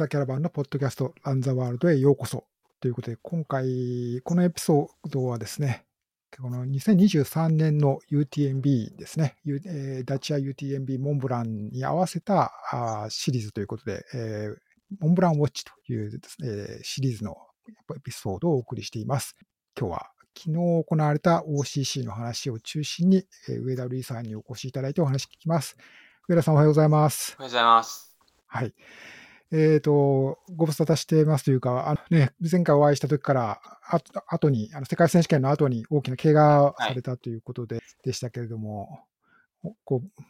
ドクサキャラバンのポッドキャストランザワールドへようこそということで、今回、このエピソードはですね、この2023年の UTMB ですね、えー、ダチア UTMB モンブランに合わせたあシリーズということで、えー、モンブランウォッチというシリーズのエピソードをお送りしています。今日は昨日行われた OCC の話を中心に、えー、上田瑠衣さんにお越しいただいてお話聞きます。上田さんおはようございます。おはようございます。はい。えっ、ー、と、ご無沙汰してますというか、あのね、前回お会いした時からあ後に、あの世界選手権の後に大きな怪我されたということで、はい、でしたけれども、こう、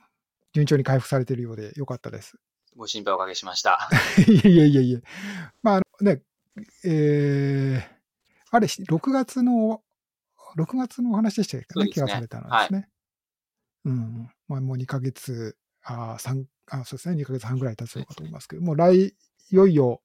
順調に回復されているようでよかったです。ご心配おかけしました。いえいえいえいえ。まあ、あのね、えー、あれ、6月の、6月のお話でしたっけ？ね、ね怪我されたのですね。はい、うん。まあ、もう2ヶ月、あ3あそうですね、2ヶ月半ぐらい経つのかと思いますけど、もう来、いよいよ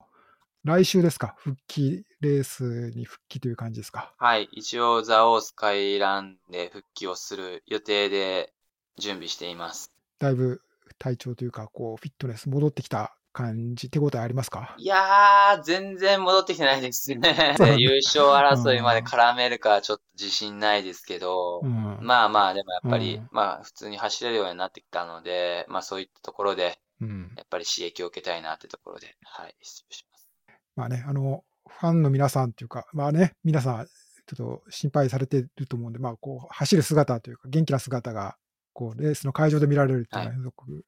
来週ですか、復帰、レースに復帰という感じですか？はい、一応、ザ・オースカイランで復帰をする予定で準備しています。だいぶ体調というか、こう、フィットネス戻ってきた感じ、手応えありますか？いやー、全然戻ってきてないですね。優勝争いまで絡めるかちょっと自信ないですけど、うん、まあまあ、でもやっぱり、うん、まあ普通に走れるようになってきたので、まあそういったところで、やっぱり刺激を受けたいなってところで、はい、出場します。まあね、あの、ファンの皆さんというか、まあね、皆さん、ちょっと心配されてると思うんで、まあこう、走る姿というか、元気な姿がこう、レースの会場で見られるっていうのは、すごく、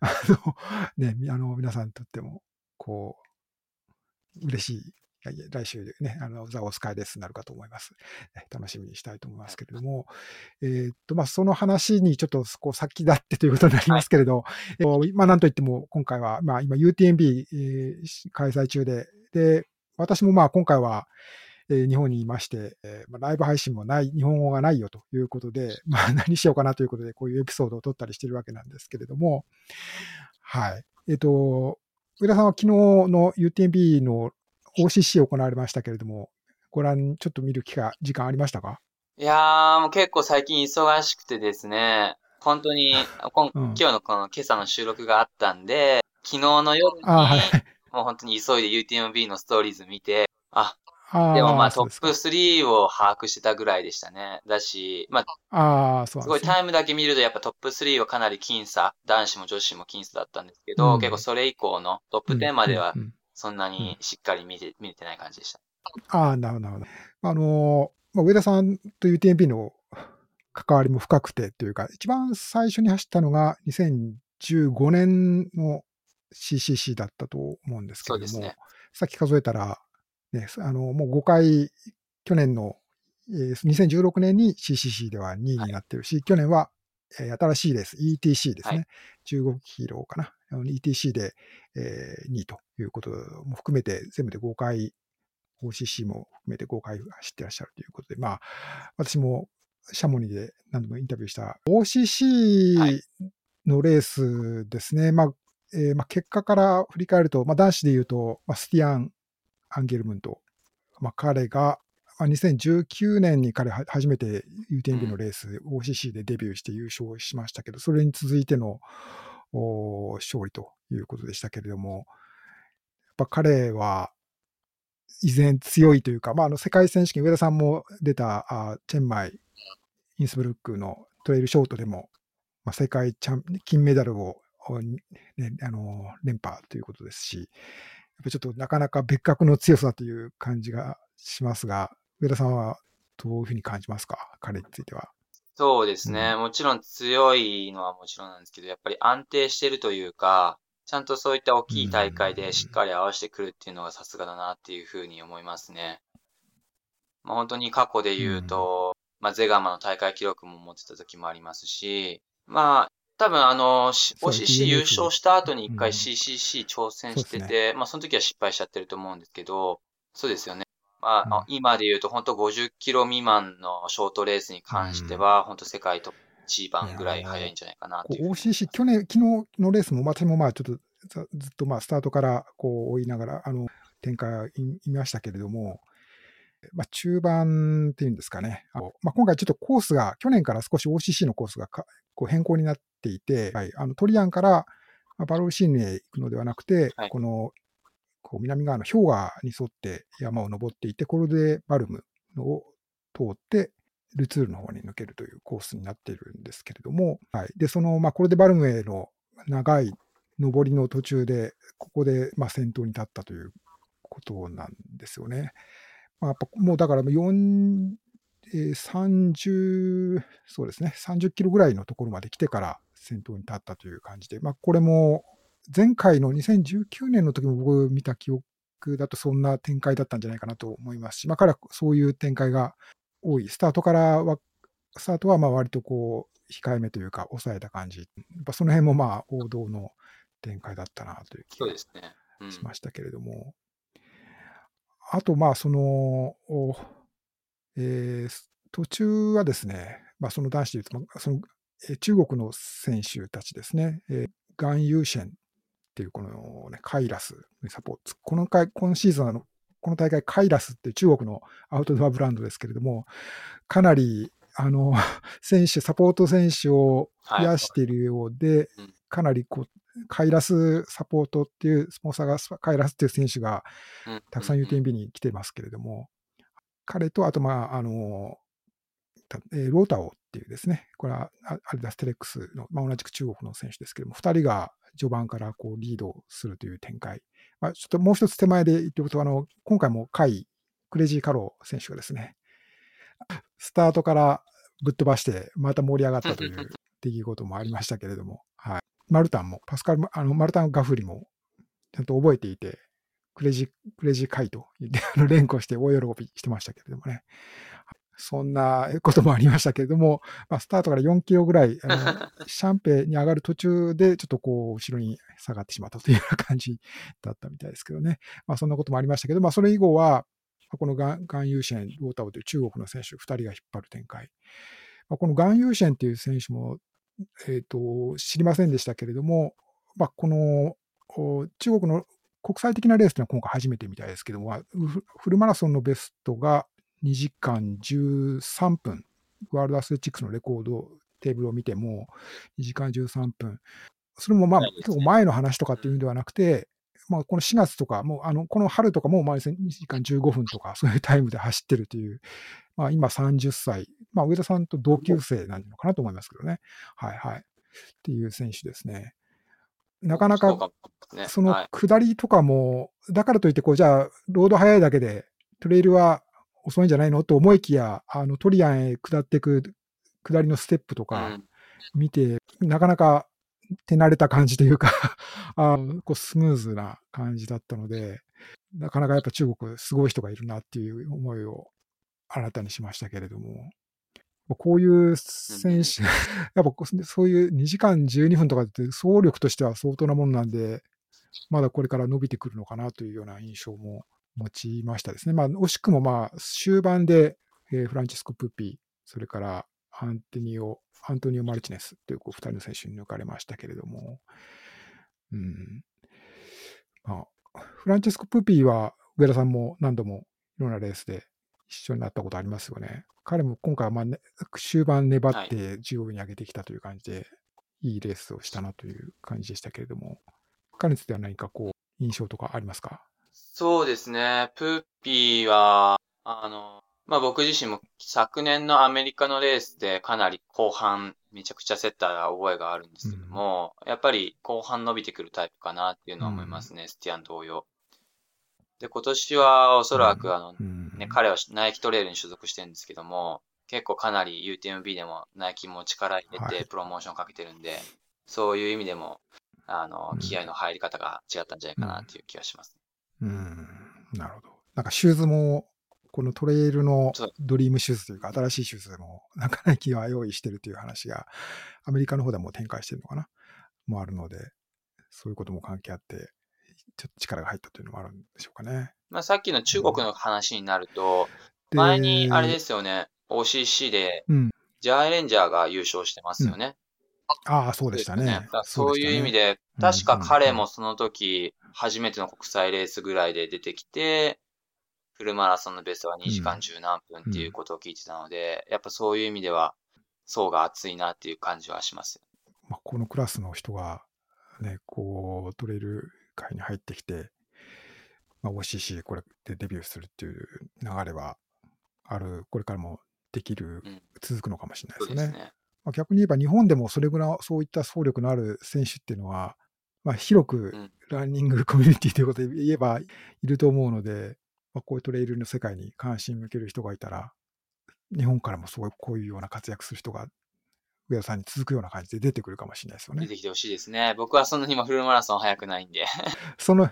はい、あの、ね、あの、皆さんにとっても、こう、嬉しい、来週ね、あの、ザ・オスカイレースになるかと思います。楽しみにしたいと思いますけれども、えー、っと、まあ、その話にちょっと、こう、先立ってということになりますけれど、はい、えー、まあ、なんといっても、今回は、まあ、今、UTMB、えー、開催中で、で、私もまあ、今回は、え日本にいまして、えまライブ配信もない、日本語がないよということで、まあ、何しようかなということで、こういうエピソードを撮ったりしてるわけなんですけれども、はい。えっ、と、上田さんは昨日の UTMB の OCC 行われましたけれども、ご覧、ちょっと見る機会、時間ありましたか？いやー、もう結構最近忙しくてですね、本当に、今今日のこの今朝の収録があったんで、昨日の夜に、はい、もう本当に急いで UTMB のストーリーズ見て、あ、でもまあトップ3を把握してたぐらいでしたね。だし、まあ、あすごいタイムだけ見るとやっぱトップ3はかなり僅差、男子も女子も僅差だったんですけど、うん、結構それ以降のトップ10まではそんなにしっかり見て、見れてない感じでした。ああ、なるほど、なるほど。あのまあ、上田さんと UTMB の関わりも深くてというか、一番最初に走ったのが2015年の CCC だったと思うんですけれども、ね、さっき数えたらね、あの、もう5回、去年の、えー、2016年に CCC では2位になってるし、はい、去年は、えー、新しいレース、ETC ですね。はい、15キロかな。ETC で、えー、2位ということも含めて、全部で5回、OCC も含めて5回走ってらっしゃるということで、まあ、私もシャモニーで何度もインタビューした OCC のレースですね。はい、まあ、えー、まあ、結果から振り返ると、まあ、男子で言うと、まあ、スティアンアンゲルムント。まあ、彼が、まあ、2019年に彼初めて UTMB のレース、OCC でデビューして優勝しましたけど、それに続いての勝利ということでしたけれども、やっぱ彼は依然強いというか、まあ、あの世界選手権、上田さんも出たあチェンマイ、インスブルックのトレイルショートでも、まあ、世界チャン金メダルを、ね、あの連覇ということですし、ぱちょっとなかなか別格の強さという感じがしますが、上田さんはどういうふうに感じますか、彼については。そうですね、うん、もちろん強いのはもちろんなんですけど、やっぱり安定してるというか、ちゃんとそういった大きい大会でしっかり合わせてくるっていうのがさすがだなっていうふうに思いますね。まあ、本当に過去で言うと、うん、まあ、ゼガマの大会記録も持ってた時もありますし、まあ、多分あの、OCC 優勝した後に一回 CCC 挑戦してて、うん、まあその時は失敗しちゃってると思うんですけど、そうですよね。まあ、うん、今で言うと本当50キロ未満のショートレースに関しては、本当世界トップ一番ぐらい早いんじゃないかなっていう。OCC、去年、昨日のレースも私もまあちょっとずっとまあスタートからこう追いながら、あの、展開いましたけれども、まあ、中盤っていうんですかね。まあ、今回ちょっとコースが、去年から少し OCC のコースがこう変更になっていて、はい、あのトリアンからバルーシーヌへ行くのではなくて、はい、このこう南側の氷河に沿って山を登っていて、コルデバルムを通って、ルツールの方に抜けるというコースになっているんですけれども、はい。で、その、まあ、コルデバルムへの長い上りの途中で、ここで、まあ、先頭に立ったということなんですよね。まあ、やっぱもうだから4、えー、30、そうですね、30キロぐらいのところまで来てから先頭に立ったという感じで、まあ、これも前回の2019年の時も僕見た記憶だとそんな展開だったんじゃないかなと思いますし、まあ、彼はそういう展開が多い。スタートからは、スタートはまあ割とこう、控えめというか、抑えた感じ。やっぱその辺もまあ王道の展開だったなという気がしましたけれども。あと、まあ、その、えー、途中はですね、まあ、その男子で言うと、その中国の選手たちですね、えー、ガン・ユーシェンっていうこの、ね、カイラスサポート、この回今シーズンのこの大会、カイラスって中国のアウトドアブランドですけれども、かなりあの 選手、サポート選手を増やしているようで、はい、かなりこうカイラスサポートっていう、スポンサーがカイラスっていう選手がたくさん UTMB に来てますけれども、彼と、あと、まあ、あの、ロータオっていうですね、これはアルダステレックスの、まあ、同じく中国の選手ですけれども、2人が序盤からこうリードするという展開。まあ、ちょっともう一つ手前で言っておくと、あの、今回もカイ、クレイジーカロー選手がですね、スタートからぶっ飛ばして、また盛り上がったという 出来事もありましたけれども、はい。マルタンも、パスカル、あの、マルタン・ガフリも、ちゃんと覚えていて、クレジ、クレジカイと言って、あの、連呼して大喜びしてましたけれどもね。そんなこともありましたけれども、まあ、スタートから4キロぐらい、あの シャンペに上がる途中で、ちょっとこう、後ろに下がってしまったというような感じだったみたいですけどね。まあ、そんなこともありましたけど、まあ、それ以後は、このガンガンユーシェン、ロータオという中国の選手2人が引っ張る展開。まあ、このガンユーシェンっていう選手も、えっ、ー、と、知りませんでしたけれども、まあ、この中国の国際的なレースというのは今回初めてみたいですけども、フルマラソンのベストが2時間13分、ワールドアスレチックスのレコードテーブルを見ても、2時間13分。それもまあ、結構前の話とかっていうんではなくて、まあ、この4月とか、もうあのこの春とかも、まあ、2時間15分とか、そういうタイムで走ってるという、まあ、今30歳、まあ、上田さんと同級生なのかなと思いますけどね。はいはい。っていう選手ですね。なかなか、その下りとかも、だからといって、こう、じゃあ、ロード速いだけで、トレイルは遅いんじゃないのと思いきや、あの、トリアンへ下っていく下りのステップとか見て、うん、なかなか手慣れた感じというか あこうスムーズな感じだったので、なかなかやっぱ中国すごい人がいるなっていう思いを新たにしましたけれども、こういう選手、やっぱそういう2時間12分とかって総力としては相当なものなんで、まだこれから伸びてくるのかなというような印象も持ちましたですね。まあ、惜しくもまあ終盤で、えー、フランチスコ・プッピー、それからアンテニオ、アントニオ・マルチネスというこう2人の選手に抜かれましたけれども、うん。まあ、フランチスコ・プッピーは上田さんも何度もいろんなレースで一緒になったことありますよね。彼も今回はまあ、ね、終盤粘って上位に上げてきたという感じで、はい、いいレースをしたなという感じでしたけれども、彼については何かこう、印象とかありますか？そうですね。プーピーは、あの、まあ僕自身も昨年のアメリカのレースでかなり後半めちゃくちゃ競った覚えがあるんですけども、うん、やっぱり後半伸びてくるタイプかなっていうのは思いますね、うん、スティアン同様。で、今年はおそらく、あの、ね、彼はナイキトレールに所属してるんですけども、結構かなり UTMB でもナイキも力入れてプロモーションかけてるんで、はい、そういう意味でも、あの、気合の入り方が違ったんじゃないかなっていう気がします。うん、うん、なるほど。なんかシューズも、このトレイルのドリームシューズというか、新しいシューズでも、なんかナイキは用意してるという話が、アメリカの方でも展開してるのかな？もあるので、そういうことも関係あって、ちょっと力が入ったというのもあるんでしょうかね。まあ、さっきの中国の話になると、うん、前にあれですよね、OCC で、ジャイレンジャーが優勝してますよね。うん、ああ、そうでしたね。ねそういう意味で、確か彼もその時、初めての国際レースぐらいで出てきて、フルマラソンのベストは2時間10何分っていうことを聞いてたので、やっぱそういう意味では、層が厚いなっていう感じはします。まあ、このクラスの人が、ね、こう、トレイル界に入ってきて、まあ、OCC これでデビューするっていう流れはある、これからもできる、うん続くのかもしれないですよね。ね。まあ、逆に言えば日本でもそれぐらいそういった総力のある選手っていうのは、まあ、広くうんランニング コミュニティということで言えばいると思うので、まあ、こういうトレイルの世界に関心向ける人がいたら、日本からもそういうこういうような活躍する人が上田さんに続くような感じで出てくるかもしれないですよね。出てきてほしいですね。僕はそんなにもフルマラソン早くないんで。その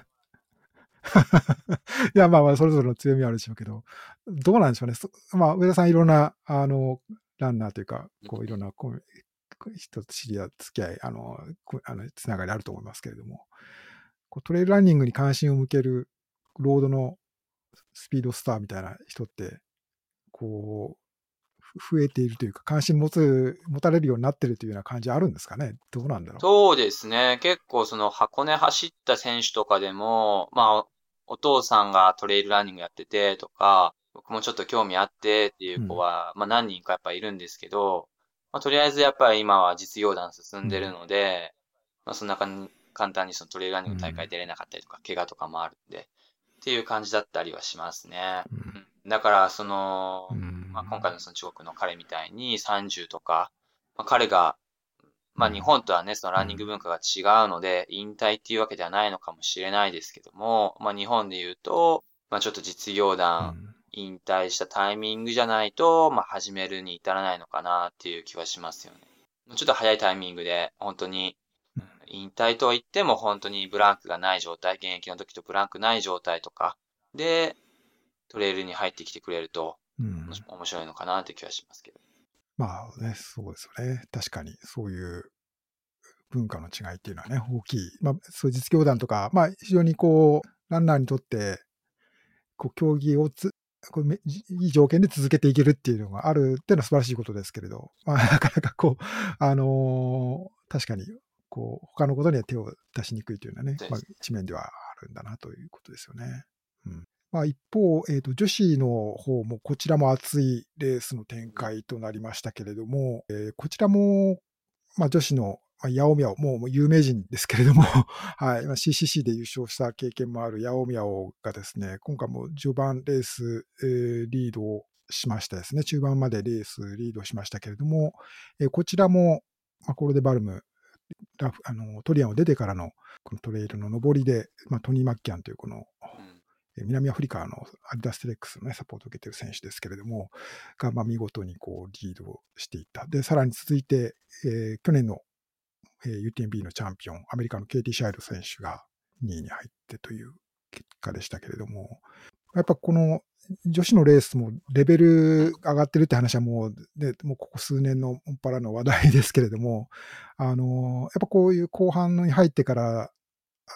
いや、まあまあ、それぞれの強みはあるでしょうけど、どうなんでしょうね。そまあ、上田さんいろんな、あの、ランナーというか、こう、いろんなこう人と知り合い、付き合い、あの、こあのつながりあると思いますけれども、こうトレイルランニングに関心を向けるロードのスピードスターみたいな人って、こう、ふ増えているというか、関心持つ、持たれるようになってるというような感じあるんですかね？どうなんだろう？そうですね。結構その箱根走った選手とかでも、まあ、おお父さんがトレイルランニングやっててとか、僕もちょっと興味あってっていう子は、まあ何人かやっぱいるんですけど、まあとりあえずやっぱり今は実業団進んでるので、まあそんな簡単にそのトレイルランニング大会出れなかったりとか、怪我とかもあるんで、っていう感じだったりはしますね。うんうんだから、その、うんまあ、今回のその中国の彼みたいに30とか、まあ、彼が、まあうん。日本とはね、そのランニング文化が違うので、引退っていうわけではないのかもしれないですけども、まあ日本で言うと、まあちょっと実業う団ん。引退したタイミングじゃないと、まあ始めるに至らないのかなっていう気はしますよね。ちょっと早いタイミングで、本当に、うん。引退とは言っても本当にブランクがない状態、現役の時とブランクない状態とかで、トレイルに入ってきてくれると、うん面白いのかなって気はしますけど。まあね、そうですよね。確かに、そういう文化の違いっていうのはね、大きい。まあ、そういう実業団とか、まあ、非常にこう、ランナーにとって、こう、競技をつ、こうめいい条件で続けていけるっていうのがあるっていうのは素晴らしいことですけれど、まあ、なかなかこう、あのー確かに、こう、他のことには手を出しにくいというのはねまあ、一面ではあるんだなということですよね。うん。まあ、一方、えっ、と、女子の方も、こちらも熱いレースの展開となりましたけれども、えーこちらも、まあ、女子の、まあ、ヤオミャオ、もう有名人ですけれども、はい、まあ、CCC で優勝した経験もあるヤオミャオがですね、今回も序盤レース、えーリードをしましたですね、中盤までレースリードしましたけれども、えーこちらも、まあ、コロデバルム、ラフあのトリアンを出てからのこのトレイルの上りで、まあ、トニー・マッキャンというこの南アフリカのアディダステレックスの、ね、サポートを受けている選手ですけれども、がまあ見事にこうリードしていった。で、さらに続いて、えー去年の、えー UTMB のチャンピオン、アメリカのケイティ・シャイル選手が2位に入ってという結果でしたけれども、やっぱこの女子のレースもレベル上がってるって話はもう、ね、もうここ数年のもっぱらの話題ですけれども、あのやっぱこういう後半に入ってから、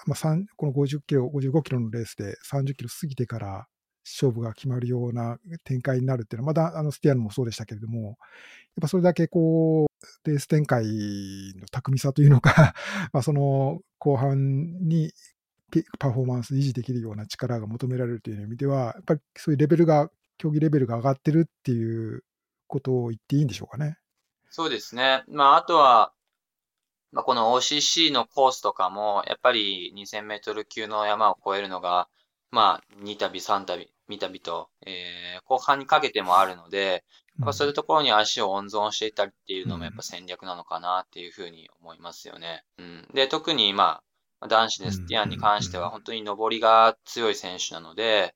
まあ、この50キロ、55キロのレースで30キロ過ぎてから勝負が決まるような展開になるっていうのは、まだあのスティアノもそうでしたけれども、やっぱそれだけこう、レース展開の巧みさというのか、まあその後半にパフォーマンス維持できるような力が求められるという意味では、やっぱりそういうレベルが、競技レベルが上がってるっていうことを言っていいんでしょうかね。そうですね。まあ、あとは、まあ、この OCC のコースとかも、やっぱり2000メートル級の山を越えるのが、まあ、2旅、3旅、3旅と、えー後半にかけてもあるので、やっぱそういうところに足を温存していたりっていうのもやっぱ戦略なのかなっていうふうに思いますよね。うん。で、特にまあ、男子でスティアンに関しては本当に上りが強い選手なので、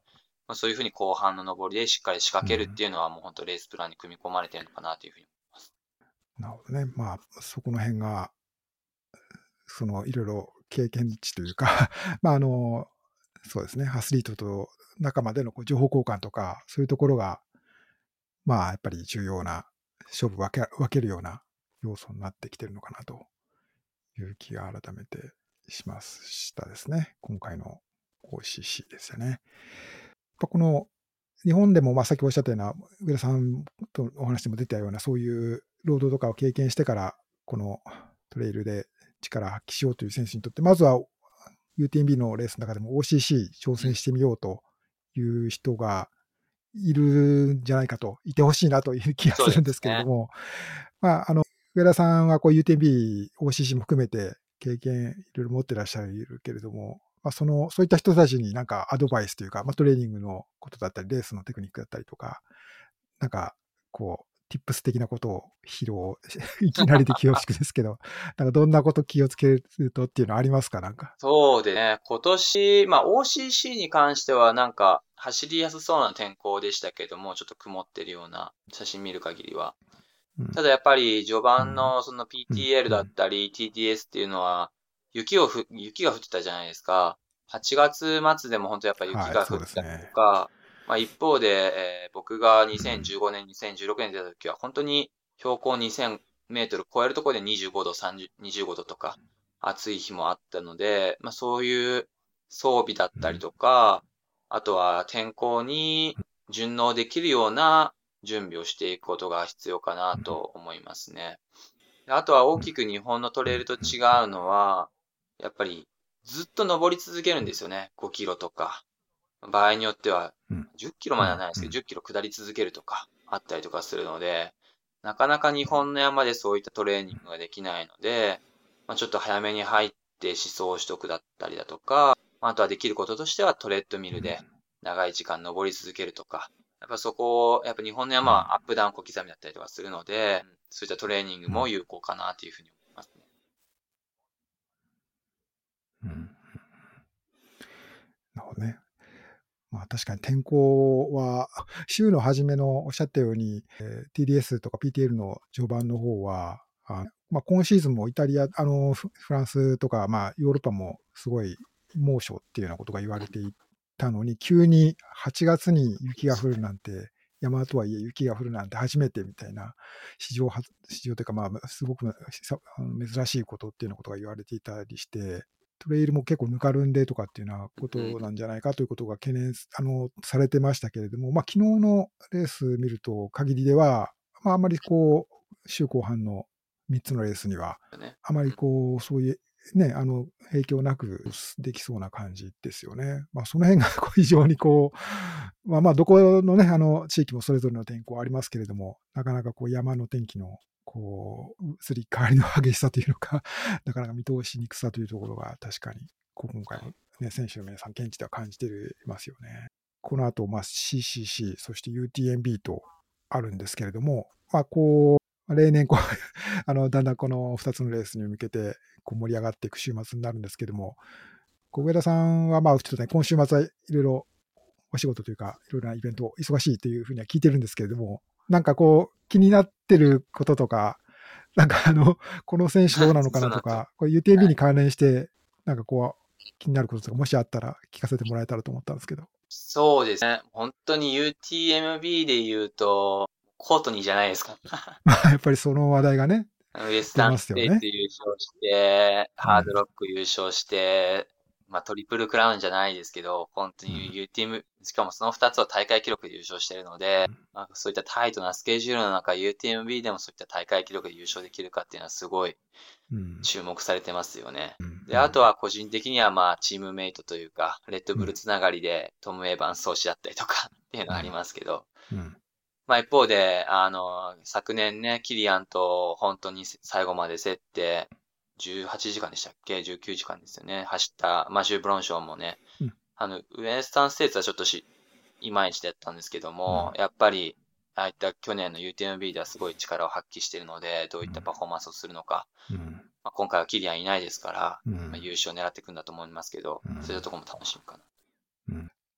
まあ、そういうふうに後半の上りでしっかり仕掛けるっていうのはもう本当レースプランに組み込まれてるのかなというふうになるほどね。まあ、そこの辺が、そのいろいろ経験値というか、まああの、そうですね、アスリートと仲間での情報交換とか、そういうところが、まあやっぱり重要な、勝負分け分けるような要素になってきてるのかなという気が改めてしましたですね。今回の OCC ですよね。この日本でも、まあ、さっきおっしゃったような、上田さんとお話でも出たような、そういう労働とかを経験してから、このトレイルで力を発揮しようという選手にとって、まずは UTMB のレースの中でも OCC 挑戦してみようという人がいるんじゃないかと、いてほしいなという気がするんですけれども、まあ、あの、上田さんはこう UTMB、OCC も含めて経験いろいろ持ってらっしゃるけれども、まあ、その、そういった人たちになんかアドバイスというか、まあ、トレーニングのことだったり、レースのテクニックだったりとか、なんか、こう、ティップス的なことを披露、いきなりで恐縮ですけど、なんかどんなこと気をつけるとっていうのありますか？なんか。そうでね、今年、まあ OCC に関してはなんか走りやすそうな天候でしたけども、ちょっと曇ってるような写真見る限りは。うん。ただやっぱり序盤のその PTL だったり TTS っていうのは雪をふ、雪が降ってたじゃないですか。8月末でも本当やっぱり雪が降ったりとか、まあ一方で、えー僕が2015年、2016年出た時は本当に標高2000メートル超えるところで25度、25度とか暑い日もあったので、まあそういう装備だったりとか、あとは天候に順応できるような準備をしていくことが必要かなと思いますね。あとは大きく日本のトレイルと違うのは、やっぱりずっと登り続けるんですよね。5キロとか。場合によってはうん。10キロまではないですけど、10キロ下り続けるとかあったりとかするので、なかなか日本の山でそういったトレーニングができないので、まあ、ちょっと早めに入って思想取得だったりだとか、あとはできることとしてはトレッドミルで長い時間登り続けるとか、やっぱそこを、やっぱ日本の山はアップダウン小刻みだったりとかするので、そういったトレーニングも有効かなというふうに思いますね。うん。なるほどね。まあ確かに天候は、週の初めのおっしゃったように、えー TDS とか PTL の序盤の方は、あまあ、今シーズンもイタリア、あのフランスとか、まあ、ヨーロッパもすごい猛暑っていうようなことが言われていたのに、急に8月に雪が降るなんて、山とはいえ雪が降るなんて初めてみたいな、史上、史上というか、まあ、すごく珍しいことっていうようなことが言われていたりして、トレイルも結構ぬかるんでとかっていうようなことなんじゃないかということが懸念あのされてましたけれども、まあ昨日のレース見ると限りでは、まああんまりこう、週後半の3つのレースには、ね。あまりこう、そういう、ね、あの、影響なくできそうな感じですよね。まあその辺が 非常にこう、まあまあどこのね、あの地域もそれぞれの天候ありますけれども、なかなかこう山の天気のこう、移り変わりの激しさというのか、なかなか見通しにくさというところが確かに、今回の、ね、選手の皆さん、現地では感じていますよね。この後、まあ、CCC、そして UTMB とあるんですけれども、まあ、こう、例年こう あの、だんだんこの2つのレースに向けてこう盛り上がっていく週末になるんですけども、こう上田さんは、まあ、ちょっとね、今週末はいろいろお仕事というか、いろいろなイベント、忙しいというふうには聞いてるんですけれども、なんかこう、気になってることとか、なんかあの、この選手どうなのかなとか、これ UTMB に関連して、なんかこう、気になることとか、もしあったら聞かせてもらえたらと思ったんですけど。そうですね。本当に UTMB で言うと、コートニーじゃないですか。まあ、やっぱりその話題がね、ウエスタンステーツ優勝して、うんハードロック優勝して、まあトリプルクラウンじゃないですけど、本当に UTM、しかもその2つを大会記録で優勝しているので、まあ、そういったタイトなスケジュールの中、UTMB でもそういった大会記録で優勝できるかっていうのはすごいうん。注目されてますよね。うんで、あとは個人的にはまあチームメイトというか、レッドブルつながりでトム・エヴァンス投手だったりとかっていうのがありますけど、うん。まあ一方で、あの、昨年ね、キリアンと本当に最後まで競って、18時間でしたっけ ?19 時間ですよね。走ったマシュー・ブロンショーもね、うんあの、ウエスタンステーツはちょっとし、いまいちだったんですけども、やっぱり、ああいった去年の UTMB ではすごい力を発揮しているので、どういったパフォーマンスをするのか、うん。まあ、今回はキリアンいないですから、うんまあ、優勝を狙っていくんだと思いますけど、うんそういうところも楽しみかな。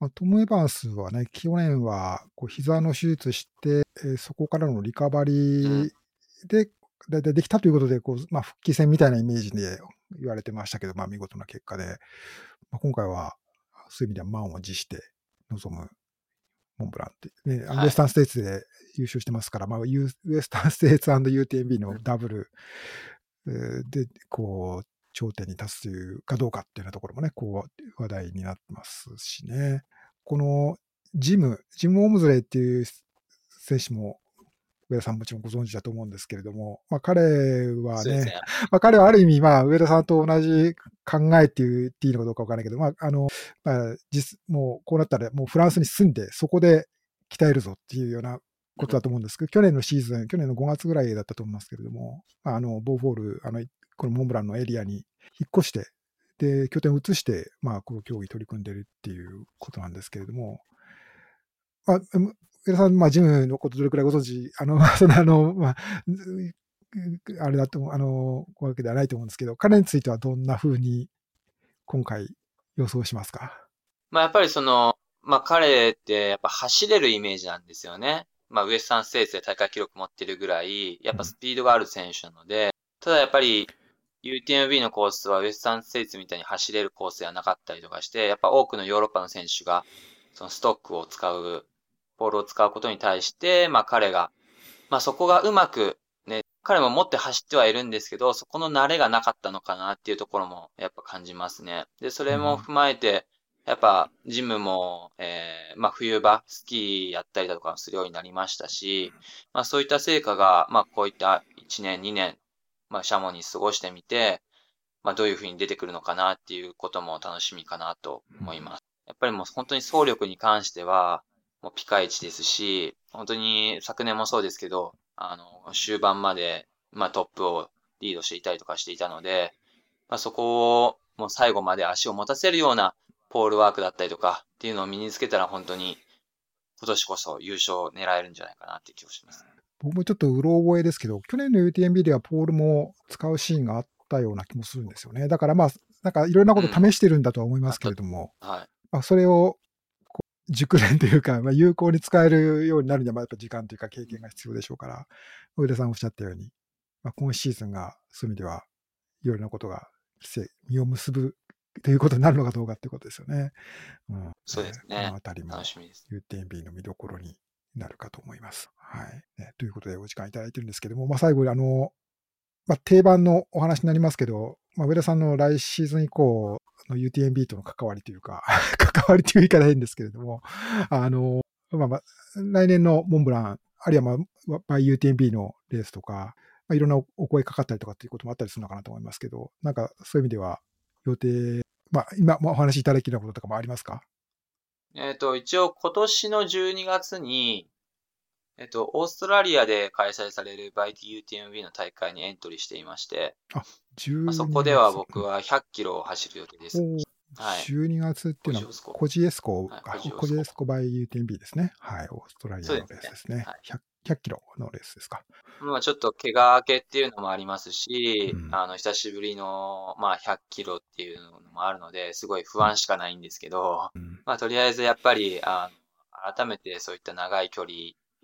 まあ、トム・エバンスはね、去年はこう膝の手術して、えーそこからのリカバリーで、だいたいできたということで、こうまあ、復帰戦みたいなイメージで言われてましたけど、まあ、見事な結果で、まあ、今回はそういう意味では満を持して臨むモンブランって、ね、ウエスタンステーツで優勝してますから、まあ、ウエスタンステーツ &UTMB のダブルえーで、こう、頂点に立つというかどうかっていうようなところもね、こう、話題になってますしね。このジム、ジム・オムズレイっていう選手も、上田さんもちろんご存知だと思うんですけれども、まあ彼はね。まあ彼はある意味、まあ上田さんと同じ考えって言っていいのかどうかわからないけど、まああの、まあ実、もうこうなったらもうフランスに住んで、そこで鍛えるぞっていうようなことだと思うんですけど、去年のシーズン、去年の5月ぐらいだったと思いますけれども、まああの、ボーフォール、あの、このモンブランのエリアに引っ越して、で、拠点を移して、まあ、この競技取り組んでるっていうことなんですけれども、まあ、上田さん、まあ、ジムのことどれくらいご存知、あの、その、あの、まあ、あれだと、あの、こういうわけではないと思うんですけど、彼についてはどんな風に今回予想しますか？まあやっぱりその、まあ彼ってやっぱ走れるイメージなんですよね。まあウエスタンステーツで大会記録持ってるぐらい、やっぱスピードがある選手なので、ただやっぱり UTMB のコースはウエスタンステーツみたいに走れるコースではなかったりとかして、やっぱ多くのヨーロッパの選手がそのストックを使う、ポールを使うことに対して、まあ彼が、まあそこがうまくね、彼も持って走ってはいるんですけど、そこの慣れがなかったのかなっていうところもやっぱ感じますね。で、それも踏まえて、やっぱ、ジムも、えー、まあ、冬場、スキーやったりだとかするようになりましたし、まあ、そういった成果が、まあ、こういった1年、2年、まあ、シャモに過ごしてみて、まあ、どういうふうに出てくるのかなっていうことも楽しみかなと思います。やっぱりもう本当に走力に関しては、もうピカイチですし、本当に昨年もそうですけど、あの、終盤まで、まあ、トップをリードしていたりとかしていたので、まあ、そこを、もう最後まで足を持たせるようなポールワークだったりとかっていうのを身につけたら本当に今年こそ優勝を狙えるんじゃないかなって気がします。僕もちょっとうろ覚えですけど、去年の UTMB ではポールも使うシーンがあったような気もするんですよね。だからまあ、なんかいろんなこと試してるんだとは思いますけれども、はい。まあ、それを熟練というか、まあ、有効に使えるようになるには、まあやっぱ時間というか経験が必要でしょうから、上田さんおっしゃったように、まあ、今シーズンがそういう意味では、いろいろなことが実を結ぶということになるのかどうかっていうことですよね。うん、そうですねこのあたりも。UTMB の見どころになるかと思います。はい。ね、ということでお時間いただいてるんですけども、まあ、最後にあの、まあ、定番のお話になりますけど、まあ、上田さんの来シーズン以降の UTMB との関わりというか、関わりという言い方変ですけれども、あの、まあまあ、来年のモンブラン、あるいはまあ、 by UTMB のレースとか、まあ、いろんなお声かかったりとかっていうこともあったりするのかなと思いますけど、なんかそういう意味では予定、まあ、今お話しいただけるようなこととかもありますか？えっ、と、一応今年の12月に、えっ、と、オーストラリアで開催されるバイティ UTMB の大会にエントリーしていまして、12まあ、そこでは僕は100キロを走る予定です。はい。12月っていうのはコジエスコはいか、コジエスコバイ UTMB ですね。はい、オーストラリアのレースですねですね。はい 100, 100キロのレースですか。まあちょっと怪我明けっていうのもありますし、うん。あの、久しぶりの、まあ100キロっていうのもあるので、すごい不安しかないんですけど、うん。まあとりあえずやっぱり、あの、改めてそういった長い距離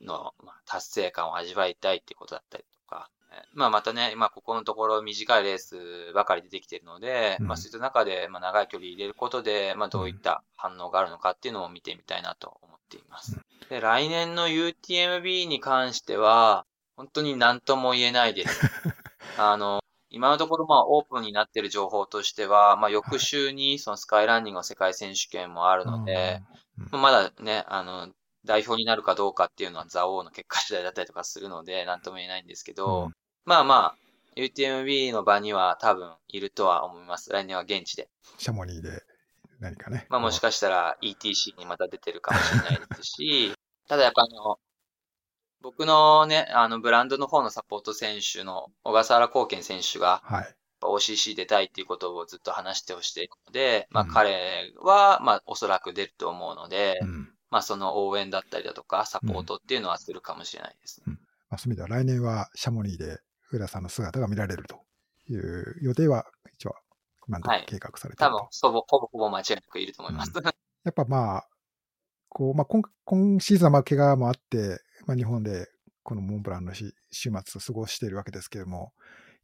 の、まあ、達成感を味わいたいってことだったりとか、えまあまたね、まあここのところ短いレースばかり出てきてるので、うん。まあそういった中で、まあ長い距離入れることで、まあどういった反応があるのかっていうのを見てみたいなと思っています。で、来年の UTMB に関しては、本当に何とも言えないです。あの、今のところまあオープンになっている情報としては、まあ翌週にそのスカイランニングの世界選手権もあるので、うんまだね、あの、代表になるかどうかっていうのは蔵王の結果次第だったりとかするので、なんとも言えないんですけど、うんまあまあ、UTMB の場には多分いるとは思います。来年は現地で。シャモニーで何かね。まあもしかしたら ETC にまた出てるかもしれないですし、ただやっぱあの、僕のね、あのブランドの方のサポート選手の小笠原光健選手がはい。OCC 出たいっていうことをずっと話してほしいるので、まあうん彼はまあおそらく出ると思うので、うんまあその応援だったりだとかサポートっていうのはするかもしれないですね。まあ、そういう意味では来年はシャモニーで上田さんの姿が見られるという予定は一応今のところはい。計画されていると。多分、ほぼ、ほぼほぼ間違いなくいると思います。やっぱまあ、こう、まあ今、今シーズンはまあ怪我もあって、まあ日本でこのモンブランのし週末を過ごしているわけですけれども、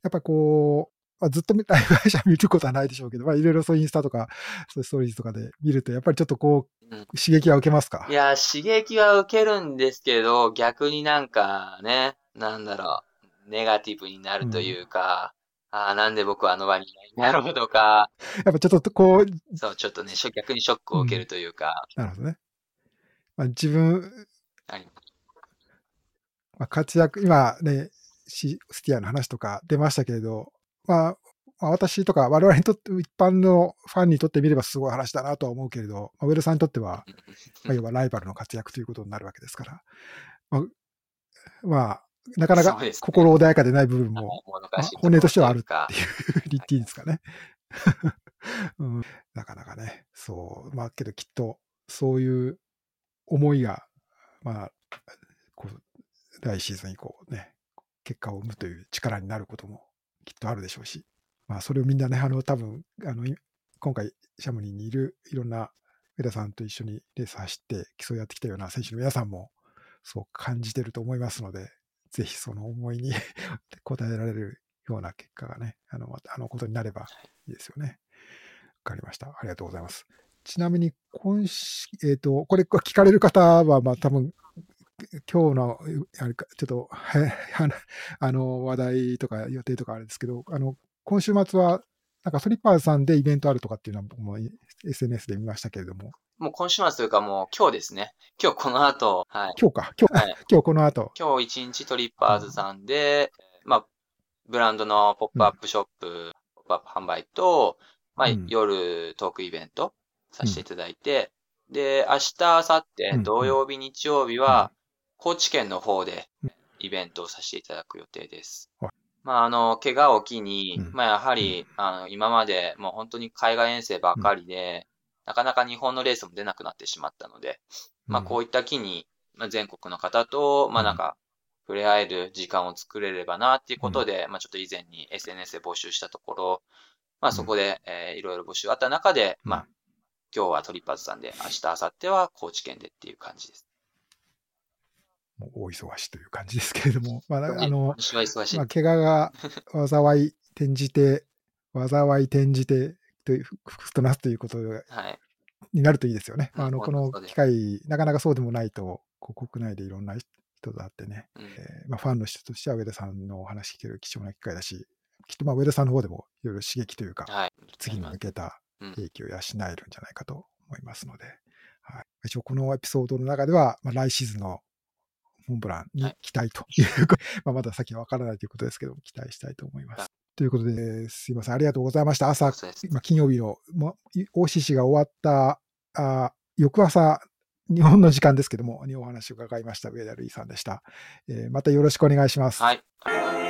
やっぱこう、まあ、ずっとライブ配信見ることはないでしょうけど、まあいろいろそういうインスタとか、そういうストーリーズとかで見ると、やっぱりちょっとこう、うん。刺激は受けますか？いや、刺激は受けるんですけど、逆になんかね、なんだろう、ネガティブになるというか、ああ、なんで僕はあの場にいないんだろうとか、やっぱちょっとこう、そう、ちょっとね、逆にショックを受けるというか、なるほどね。まあ、自分、ありまあ、活躍、今ね、システィアの話とか出ましたけれど、まあ、まあ、私とか我々にとって、一般のファンにとってみればすごい話だなとは思うけれど、まあ、ウェルさんにとっては、まあ、要はライバルの活躍ということになるわけですから、まあ、まあ、なかなか心穏やかでない部分も、本音としてはあるかっていう言っていいですかね。うん、なかなかね、そう、まあけどきっとそういう思いが、まあ、こう、来シーズン以降ね、結果を生むという力になることもきっとあるでしょうし、まあそれをみんなね、あの多分、あの、い今回シャムニーにいるいろんな上田さんと一緒にレース走って競い合ってきたような選手の皆さんもそう感じてると思いますので、ぜひその思いに 応えられるような結果がね、あの、またあのことになればいいですよね。わかりました。ありがとうございます。ちなみに、今週、えっ、と、これ聞かれる方は、まあ多分、今日の、あれか、ちょっと、はあの話題とか予定とかあれですけど、あの、今週末は、なんかストリッパーズさんでイベントあるとかっていうのは僕も SNS で見ましたけれども、もう今週末というかもう今日ですね。今日この後、はい。今日か、今日、はい。今日この後、今日一日トリッパーズさんで、まあ、ブランドのポップアップショップ、ポップアップ販売と、まあ、うん。夜トークイベントさせていただいて、で、明日、明後うん。日、土曜日、日曜日は、高知県の方でイベントをさせていただく予定です。はい。まあ、あの、怪我を機に、うん。まあ、やはり、あの、今までもう本当に海外遠征ばっかりで、なかなか日本のレースも出なくなってしまったので、まあ、こういった機に、まあ、全国の方と、まあ、なんか、触れ合える時間を作れればな、っていうことで、まあ、ちょっと以前に SNS で募集したところ、まあ、そこで、えーいろいろ募集あった中で、まあ、今日はトリッパーズさんで、明日、明後日は高知県でっていう感じです。もう大忙しという感じですけれども、まあ、あの。まあ、怪我が 災い転じて、災い転じてという、福となすということはい。になるといいですよね。はいあのこの機会、なかなかそうでもないと、こう国内でいろんな人と会ってね、うん。えーまあ、ファンの人としては上田さんのお話聞ける貴重な機会だし、きっとまあ上田さんの方でもいろいろ刺激というか、はい。次に向けたうん。利益を養えるんじゃないかと思いますので、はい、一応このエピソードの中では、まあ、来シーズンのモンブランに期待という、まあまだ先は分からないということですけど、期待したいと思います。はいということで、えーすいません、ありがとうございました。朝。まあ、金曜日の、ま、OCC が終わったあ翌朝、日本の時間ですけども、にお話を伺いました上田瑠衣さんでした。えーまたよろしくお願いします。はい。